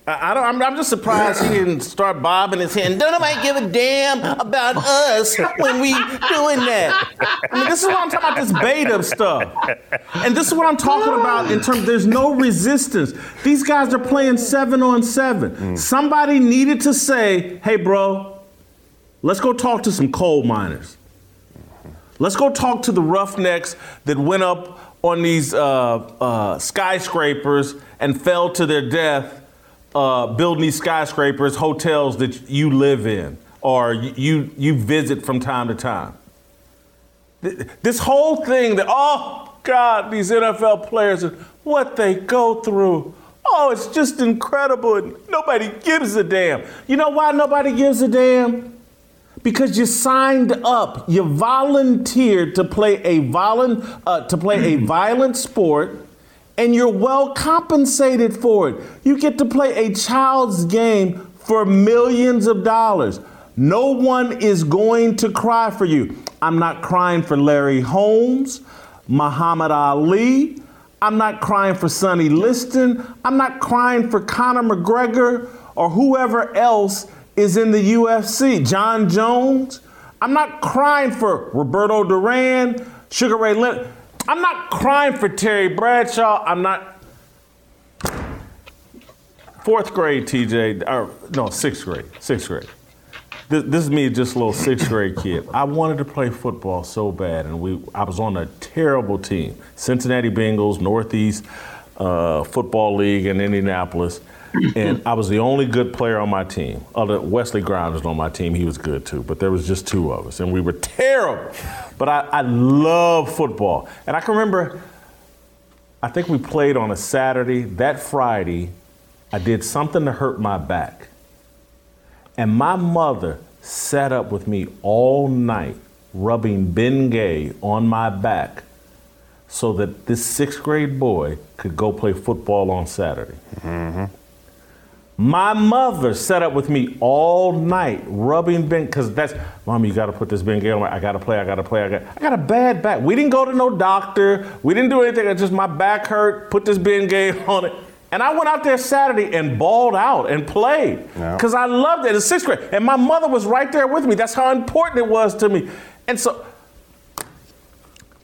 S1: I, don't, I'm, I'm just surprised he didn't start bobbing his head. Don't nobody give a damn about us when we doing that. I mean, this is what I'm talking about, this beta stuff. And this is what I'm talking about in terms, there's no resistance. These guys are playing seven on seven. Somebody needed to say, hey, bro, let's go talk to some coal miners. Let's go talk to the roughnecks that went up on these uh, uh, skyscrapers and fell to their death uh, building these skyscrapers, hotels that you live in or you you visit from time to time. This whole thing that oh God, these NFL players and what they go through. Oh, it's just incredible. And nobody gives a damn. You know why nobody gives a damn? Because you signed up, you volunteered to play a violent uh, to play a <clears throat> violent sport, and you're well compensated for it. You get to play a child's game for millions of dollars. No one is going to cry for you. I'm not crying for Larry Holmes, Muhammad Ali. I'm not crying for Sonny Liston. I'm not crying for Conor McGregor or whoever else is in the UFC. Jon Jones. I'm not crying for Roberto Duran, Sugar Ray Leonard. I'm not crying for Terry Bradshaw. I'm not. Fourth grade, TJ, or no, sixth grade, sixth grade. This, this is me, just a little sixth grade kid. I wanted to play football so bad, and we I was on a terrible team, Cincinnati Bengals, Northeast uh, Football League in Indianapolis, and I was the only good player on my team. Other Wesley Grimes was on my team; he was good too, but there was just two of us, and we were terrible. But I, I love football, and I can remember. I think we played on a Saturday. That Friday, I did something to hurt my back. And my mother sat up with me all night, rubbing Bengay on my back so that this sixth grade boy could go play football on Saturday. Mm-hmm. My mother sat up with me all night, rubbing Ben, because that's, Mom, you got to put this Bengay on. my- I got to play. I got to play. I got. I got a bad back. We didn't go to no doctor. We didn't do anything. It's just my back hurt. Put this Bengay <laughs> on it. And I went out there Saturday and balled out and played because I loved it in sixth grade. And my mother was right there with me. That's how important it was to me. And so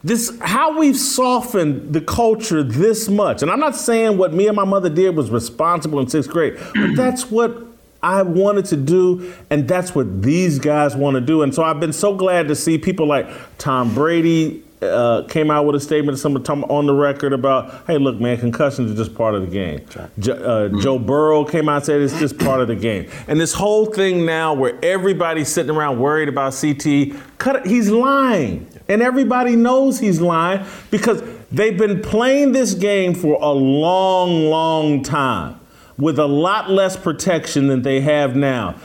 S1: this how we've softened the culture this much and i'm not saying what me and my mother did was responsible in sixth grade but <clears throat> that's what i wanted to do and that's what these guys want to do and so i've been so glad to see people like tom brady uh, came out with a statement some on the record about, hey, look, man, concussions are just part of the game. Jo- uh, Joe Burrow came out and said it's just part of the game. And this whole thing now where everybody's sitting around worried about CT, cut it, he's lying. And everybody knows he's lying because they've been playing this game for a long, long time with a lot less protection than they have now.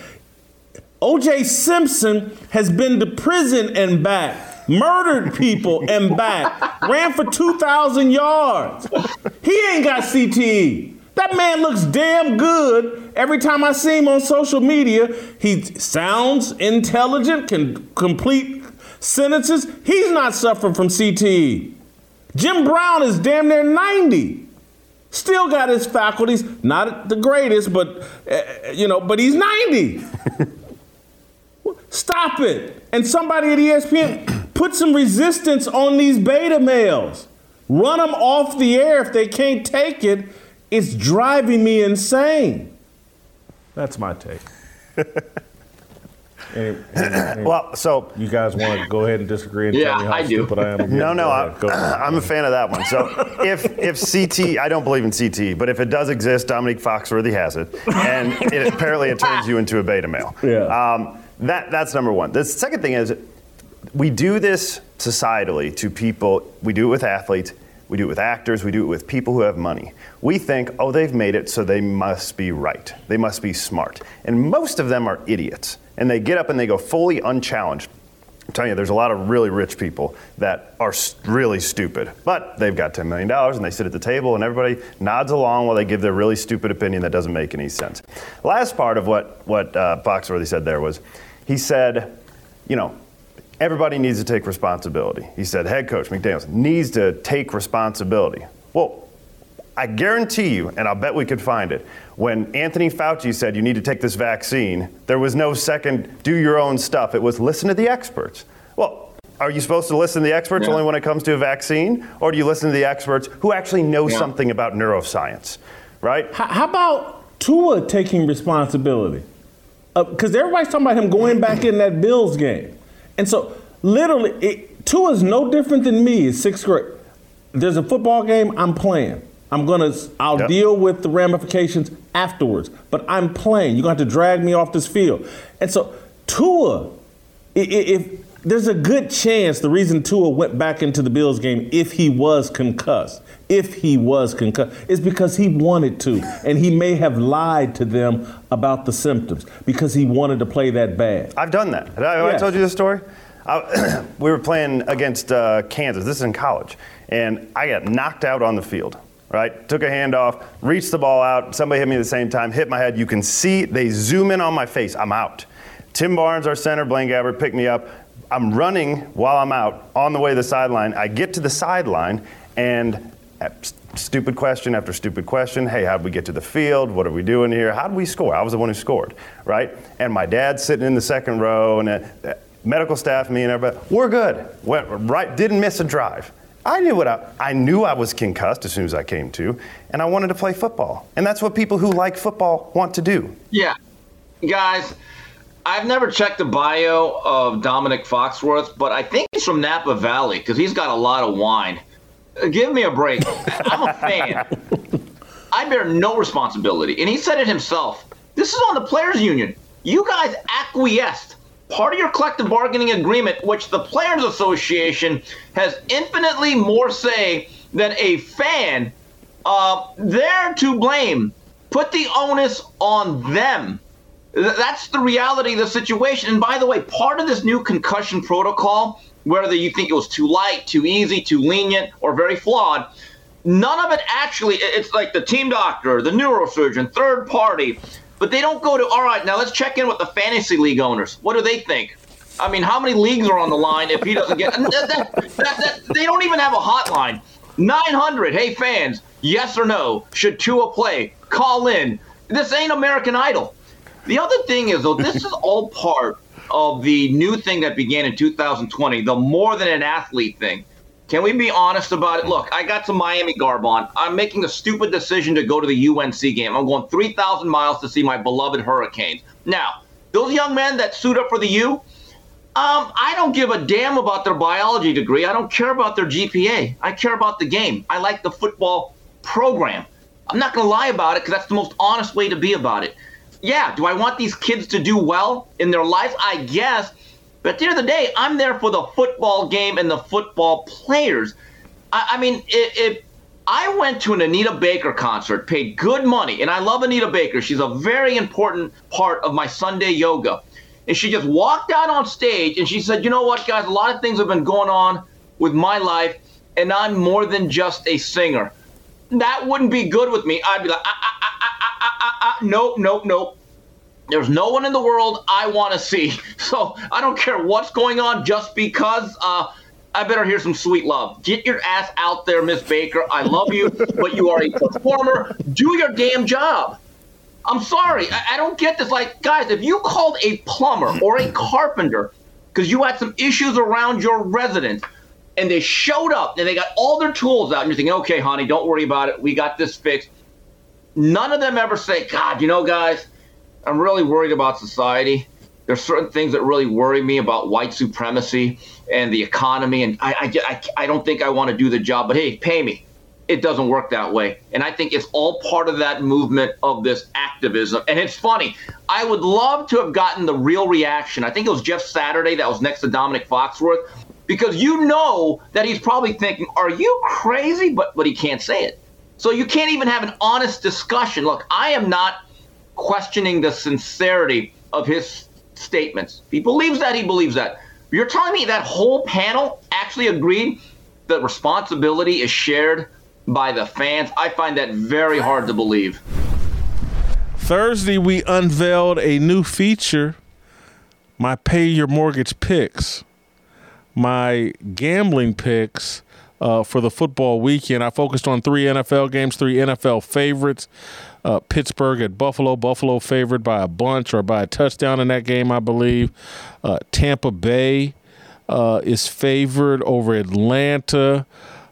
S1: OJ Simpson has been to prison and back, murdered people and back, ran for 2,000 yards. He ain't got CTE. That man looks damn good. Every time I see him on social media, he sounds intelligent, can complete sentences. He's not suffering from CTE. Jim Brown is damn near 90. Still got his faculties, not the greatest, but uh, you know, but he's 90. <laughs> Stop it. And somebody at ESPN <clears throat> put some resistance on these beta males. Run them off the air if they can't take it. It's driving me insane. That's my take. <laughs> Any- <clears throat> any- any-
S7: Well, so
S1: you guys want to go ahead and disagree and
S2: Yeah,
S1: tell me how
S2: I do.
S1: stupid I am? <laughs>
S7: no, no,
S1: I'm, <clears throat>
S7: I'm, a fan of that one. So <laughs> if if CT, I don't believe in CT, but if it does exist, Domonique Foxworthy has it, and it, <laughs> apparently it turns you into a beta male.
S1: Yeah.
S7: Um, that that's number one. The second thing is, we do this societally to people. We do it with athletes. We do it with actors. We do it with people who have money. We think, oh, they've made it, so they must be right. They must be smart. And most of them are idiots. And they get up and they go fully unchallenged. I'm telling you, there's a lot of really rich people that are really stupid, but they've got $10 million and they sit at the table and everybody nods along while they give their really stupid opinion that doesn't make any sense. Last part of what, what uh, Foxworthy said there was he said, you know, everybody needs to take responsibility. He said, head coach McDaniels needs to take responsibility. Well, I guarantee you, and I'll bet we could find it, when Anthony Fauci said you need to take this vaccine, there was no second do your own stuff. It was listen to the experts. Well, are you supposed to listen to the experts
S2: Yeah.
S7: only when it comes to a vaccine? Or do you listen to the experts who actually know
S8: Yeah.
S7: something about neuroscience? Right?
S8: How, how about Tua taking responsibility? Uh, because everybody's talking about him going back in that Bills game. And so, literally, it, Tua is no different than me in sixth grade. There's a football game, I'm playing. I'm gonna, I'll deal with the ramifications afterwards. But I'm playing. You're gonna have to drag me off this field. And so, Tua, i- i- if there's a good chance the reason Tua went back into the Bills game if he was concussed, if he was concussed, is because he wanted to, and he may have lied to them about the symptoms because he wanted to play that bad.
S7: I've done that. Have I, have I told you this story? I, <clears throat> we were playing against uh, Kansas. This is in college, and I got knocked out on the field. Right, took a handoff, reached the ball out. Somebody hit me at the same time, hit my head. You can see they zoom in on my face. I'm out. Tim Barnes, our center, Blaine Gabbert, picked me up. I'm running while I'm out on the way to the sideline. I get to the sideline, and uh, stupid question after stupid question. Hey, how'd we get to the field? What are we doing here? How'd we score? I was the one who scored, right? And my dad's sitting in the second row, and uh, uh, medical staff, me and everybody, we're good. Went right, didn't miss a drive. I knew what I, I knew I was concussed as soon as I came to, and I wanted to play football. And that's what people who like football want to do.
S2: Yeah. Guys, I've never checked the bio of Domonique Foxworth, but I think he's from Napa Valley because he's got a lot of wine. Give me a break. I'm a fan. <laughs> I bear no responsibility. And he said it himself. This is on the players' union. You guys acquiesced. Part of your collective bargaining agreement, which the Players Association has infinitely more say than a fan, uh, they're to blame. Put the onus on them. Th- That's the reality of the situation. And by the way, part of this new concussion protocol, whether you think it was too light, too easy, too lenient, or very flawed, none of it actually, it's like the team doctor, the neurosurgeon, third party, but they don't go to, all right, now let's check in with the fantasy league owners. What do they think? I mean, how many leagues are on the line if he doesn't get. <laughs> that- that- that- they don't even have a hotline. 900, hey fans, yes or no? Should Tua play? Call in. This ain't American Idol. The other thing is, though, this is all part of the new thing that began in 2020, the more than an athlete thing. Can we be honest about it? Look, I got some Miami garb on. I'm making a stupid decision to go to the UNC game. I'm going 3,000 miles to see my beloved Hurricanes. Now, those young men that suit up for the U, um, I don't give a damn about their biology degree. I don't care about their GPA. I care about the game. I like the football program. I'm not going to lie about it because that's the most honest way to be about it. Yeah, do I want these kids to do well in their lives? I guess. But at the end of the day, I'm there for the football game and the football players. I, I mean, if I went to an Anita Baker concert, paid good money, and I love Anita Baker. She's a very important part of my Sunday yoga. And she just walked out on stage and she said, You know what, guys? A lot of things have been going on with my life, and I'm more than just a singer. That wouldn't be good with me. I'd be like, ah, ah, ah, Nope, nope, nope. There's no one in the world I want to see. <laughs> So I don't care what's going on just because uh, I better hear some sweet love. Get your ass out there, Miss Baker. I love you, <laughs> but you are a performer. Do your damn job. I'm sorry. I, I don't get this. Like, guys, if you called a plumber or a carpenter because you had some issues around your residence and they showed up and they got all their tools out and you're thinking, okay, honey, don't worry about it. We got this fixed. None of them ever say, God, you know, guys, I'm really worried about society. There's certain things that really worry me about white supremacy and the economy, and I, I, I, I don't think I want to do the job. But hey, pay me. It doesn't work that way, and I think it's all part of that movement of this activism. And it's funny. I would love to have gotten the real reaction. I think it was Jeff Saturday that was next to Domonique Foxworth. because you know that he's probably thinking, "Are you crazy?" But but he can't say it. So you can't even have an honest discussion. Look, I am not questioning the sincerity of his statements. He believes that, he believes that. You're telling me that whole panel actually agreed that responsibility is shared by the fans? I find that very hard to believe.
S1: Thursday, we unveiled a new feature my pay your mortgage picks, my gambling picks uh, for the football weekend. I focused on three NFL games, three NFL favorites. Uh, Pittsburgh at Buffalo. Buffalo favored by a bunch or by a touchdown in that game, I believe. Uh, Tampa Bay uh, is favored over Atlanta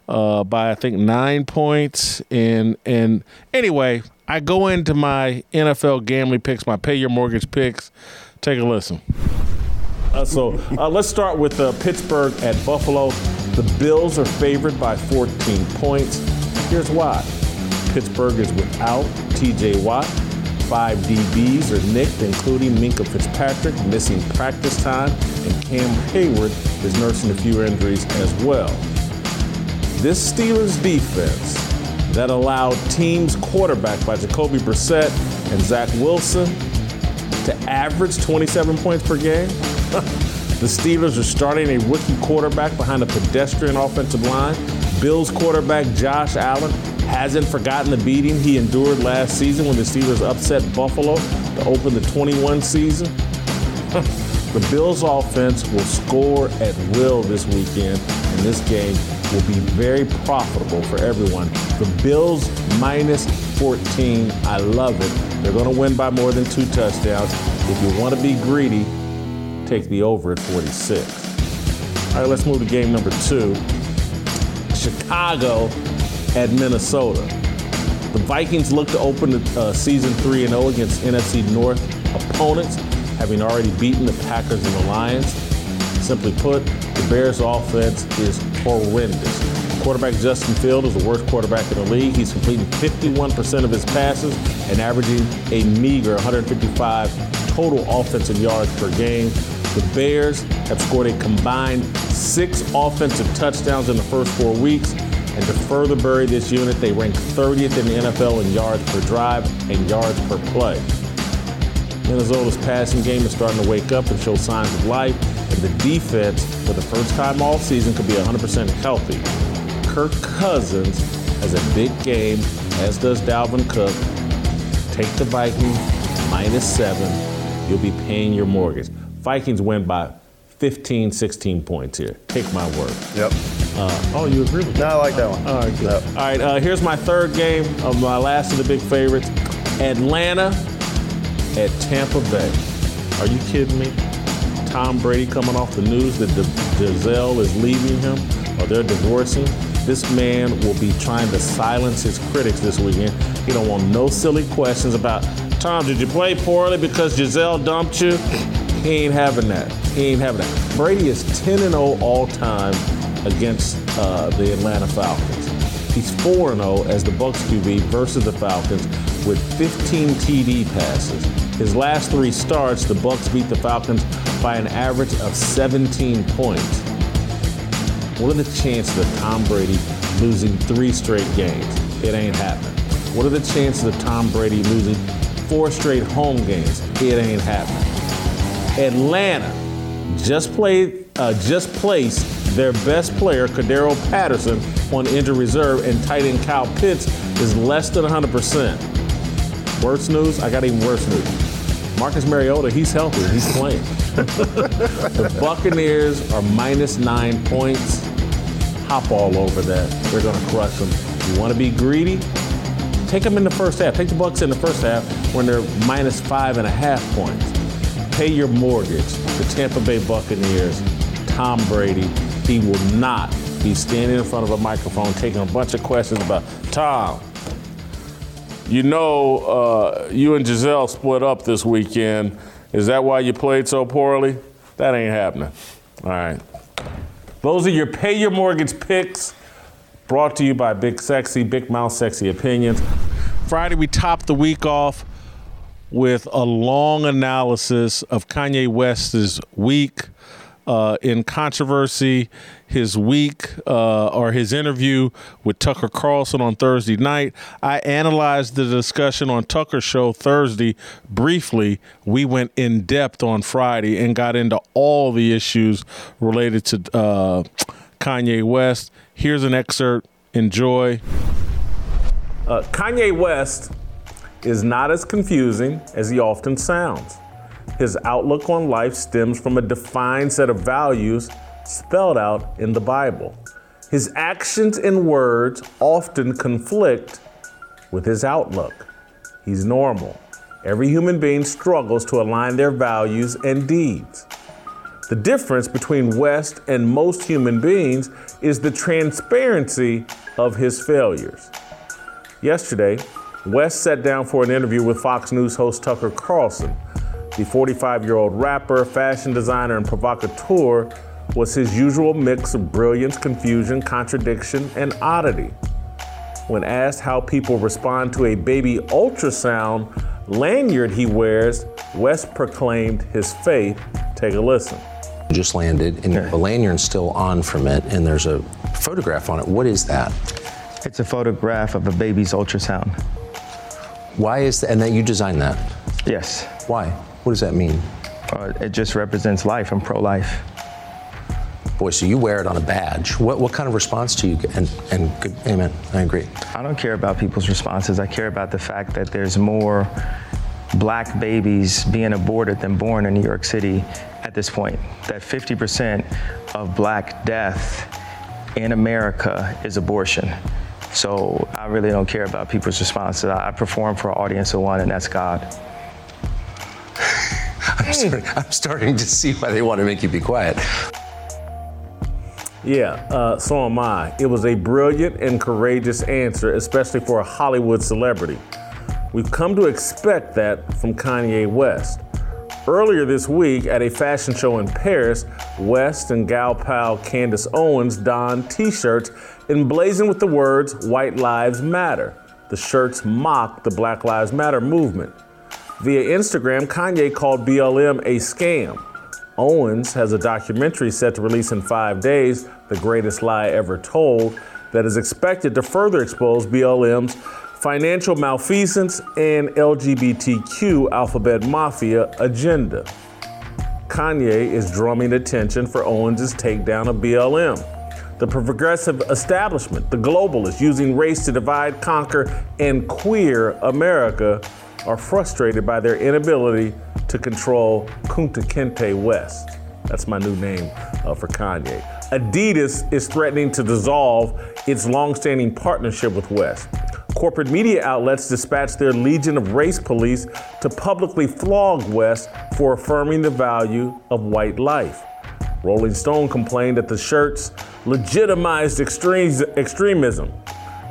S1: uh, by I think nine points. And and anyway, I go into my NFL gambling picks, my pay your mortgage picks. Take a listen. Uh, so uh, let's start with uh, Pittsburgh at Buffalo. The Bills are favored by 14 points. Here's why Pittsburgh is without TJ Watt. Five DBs are nicked, including Minkah Fitzpatrick, missing practice time, and Cam Heyward is nursing a few injuries as well. This Steelers defense that allowed teams quarterback by Jacoby Brissett and Zach Wilson to average 27 points per game. <laughs> the Steelers are starting a rookie quarterback behind a pedestrian offensive line. Bills quarterback Josh Allen hasn't forgotten the beating he endured last season when the Steelers upset Buffalo to open the 21 season. <laughs> the Bills offense will score at will this weekend, and this game will be very profitable for everyone. The Bills minus 14. I love it. They're going to win by more than two touchdowns. If you want to be greedy, take the over at 46. All right, let's move to game number two. Chicago at Minnesota. The Vikings look to open the uh, season 3 0 against NFC North opponents, having already beaten the Packers and the Lions. Simply put, the Bears' offense is horrendous. Quarterback Justin Field is the worst quarterback in the league. He's completing 51% of his passes and averaging a meager 155 total offensive yards per game. The Bears have scored a combined six offensive touchdowns in the first four weeks. And to further bury this unit, they rank 30th in the NFL in yards per drive and yards per play. Minnesota's passing game is starting to wake up and show signs of life, and the defense, for the first time all season, could be 100% healthy. Kirk Cousins has a big game, as does Dalvin Cook. Take the Vikings minus seven. You'll be paying your mortgage. Vikings win by 15, 16 points here. Take my word.
S7: Yep.
S1: Uh, oh, you agree with
S7: No, I like that one.
S1: All right, good.
S7: Yep.
S1: All right, uh, here's my third game of my last of the big favorites Atlanta at Tampa Bay. Are you kidding me? Tom Brady coming off the news that the Gisele is leaving him or they're divorcing. This man will be trying to silence his critics this weekend. He don't want no silly questions about Tom, did you play poorly because Gisele dumped you? He ain't having that. He ain't having that. Brady is 10 0 all time against uh, the Atlanta Falcons. He's 4 0 as the Bucks QB versus the Falcons with 15 TD passes. His last three starts, the Bucks beat the Falcons by an average of 17 points. What are the chances of Tom Brady losing three straight games? It ain't happening. What are the chances of Tom Brady losing four straight home games? It ain't happening. Atlanta just played, uh, just placed their best player, Cordarrelle Patterson, on injured reserve, and tight end Kyle Pitts is less than 100%. Worst news? I got even worse news. Marcus Mariota, he's healthy. He's playing. <laughs> the Buccaneers are minus nine points. Hop all over that. They're going to crush them. You want to be greedy? Take them in the first half. Take the Bucks in the first half when they're minus five and a half points. Pay your mortgage. The Tampa Bay Buccaneers, Tom Brady, he will not be standing in front of a microphone taking a bunch of questions about Tom. You know, uh, you and Gisele split up this weekend. Is that why you played so poorly? That ain't happening. All right. Those are your pay your mortgage picks brought to you by Big Sexy, Big Mouth Sexy Opinions. Friday, we topped the week off with a long analysis of Kanye West's week.
S9: uh, in controversy. His week uh, or his interview with Tucker Carlson on Thursday night. I analyzed the discussion on Tucker's show Thursday briefly. We went in depth on Friday and got into all the issues related to uh, Kanye West. Here's an excerpt. Enjoy.
S1: Uh, Kanye West is not as confusing as he often sounds. His outlook on life stems from a defined set of values spelled out in the Bible. His actions and words often conflict with his outlook. He's normal. Every human being struggles to align their values and deeds. The difference between West and most human beings is the transparency of his failures. Yesterday, West sat down for an interview with Fox News host Tucker Carlson. The 45 year old rapper, fashion designer, and provocateur was his usual mix of brilliance, confusion, contradiction, and oddity. When asked how people respond to a baby ultrasound lanyard he wears, West proclaimed his faith. Take a listen.
S10: Just landed, and the lanyard's still on from it, and there's a photograph on it. What is that?
S11: It's a photograph of a baby's ultrasound.
S10: Why is that? And that you designed that?
S11: Yes.
S10: Why? What does that mean?
S11: Uh, it just represents life. I'm pro-life.
S10: Boy, so you wear it on a badge. What what kind of response do you get? And and good, amen. I agree.
S11: I don't care about people's responses. I care about the fact that there's more black babies being aborted than born in New York City at this point. That 50% of black death in America is abortion. So I really don't care about people's responses. I I perform for an audience of one, and that's God. <laughs>
S10: I'm, starting, I'm starting to see why they want to make you be quiet.
S1: Yeah, uh, so am I. It was a brilliant and courageous answer, especially for a Hollywood celebrity. We've come to expect that from Kanye West. Earlier this week at a fashion show in Paris, West and gal pal Candace Owens donned t shirts emblazoned with the words White Lives Matter. The shirts mock the Black Lives Matter movement. Via Instagram, Kanye called BLM a scam. Owens has a documentary set to release in five days, The Greatest Lie Ever Told, that is expected to further expose BLM's financial malfeasance and LGBTQ alphabet mafia agenda. Kanye is drumming attention for Owens' takedown of BLM. The progressive establishment, the globalists using race to divide, conquer, and queer America are frustrated by their inability to control Kunta Kinte West. That's my new name uh, for Kanye. Adidas is threatening to dissolve its longstanding partnership with West. Corporate media outlets dispatched their legion of race police to publicly flog West for affirming the value of white life. Rolling Stone complained that the shirts legitimized extremism.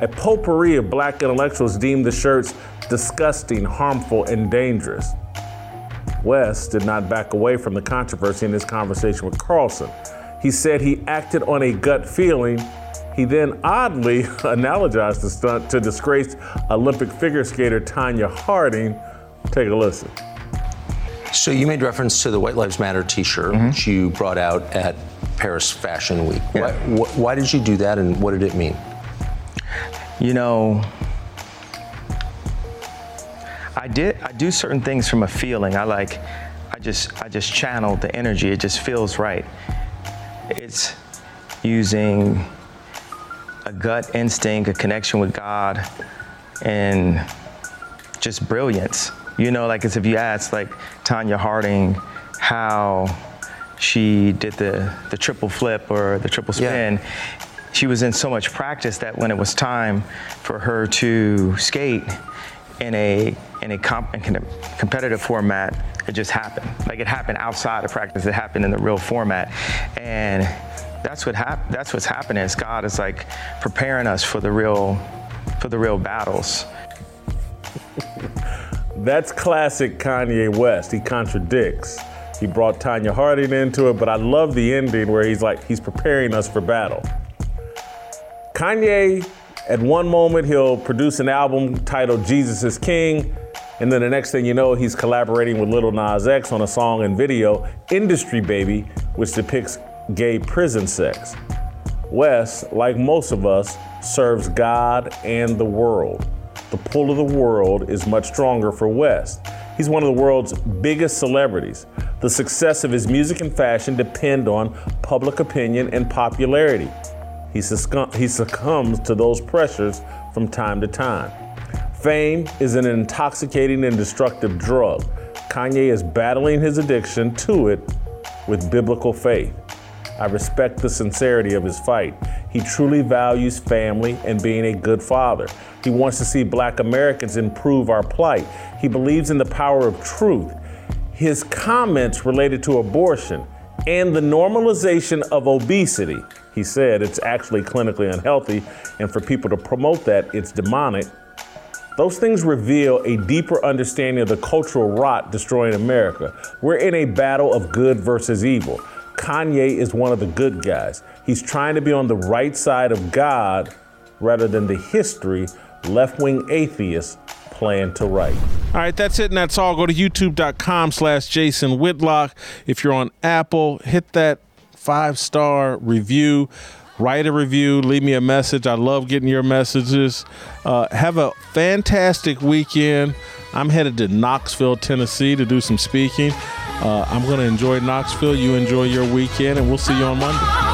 S1: A potpourri of black intellectuals deemed the shirts disgusting, harmful, and dangerous. West did not back away from the controversy in his conversation with Carlson. He said he acted on a gut feeling. He then oddly <laughs> analogized the stunt to disgraced Olympic figure skater Tonya Harding. Take a listen.
S10: So you made reference to the White Lives Matter T-shirt, mm-hmm. which you brought out at Paris Fashion Week. Why, wh- why did you do that, and what did it mean?
S11: You know, I did I do certain things from a feeling. I like I just I just channel the energy. It just feels right. It's using a gut instinct, a connection with God, and just brilliance. You know, like as if you ask like Tonya Harding how she did the the triple flip or the triple spin. She was in so much practice that when it was time for her to skate in a in a, comp, in a competitive format, it just happened. Like it happened outside of practice. It happened in the real format, and that's what hap- That's what's happening. Is God is like preparing us for the real for the real battles. <laughs>
S1: That's classic Kanye West. He contradicts. He brought Tonya Harding into it, but I love the ending where he's like, he's preparing us for battle. Kanye, at one moment, he'll produce an album titled Jesus is King, And then the next thing you know, he's collaborating with Lil Nas X on a song and video, Industry Baby, which depicts gay prison sex. West, like most of us, serves God and the world. The pull of the world is much stronger for West. He's one of the world's biggest celebrities. The success of his music and fashion depend on public opinion and popularity. He, he succumbs to those pressures from time to time. Fame is an intoxicating and destructive drug. Kanye is battling his addiction to it with biblical faith. I respect the sincerity of his fight. He truly values family and being a good father. He wants to see black Americans improve our plight. He believes in the power of truth. His comments related to abortion and the normalization of obesity, he said it's actually clinically unhealthy, and for people to promote that, it's demonic. Those things reveal a deeper understanding of the cultural rot destroying America. We're in a battle of good versus evil. Kanye is one of the good guys. He's trying to be on the right side of God rather than the history left wing atheists plan to write.
S12: All right, that's it, and that's all. Go to youtube.com slash Jason Whitlock. If you're on Apple, hit that five star review. Write a review, leave me a message. I love getting your messages. Uh, have a fantastic weekend. I'm headed to Knoxville, Tennessee to do some speaking. Uh, I'm going to enjoy Knoxville. You enjoy your weekend, and we'll see you on Monday.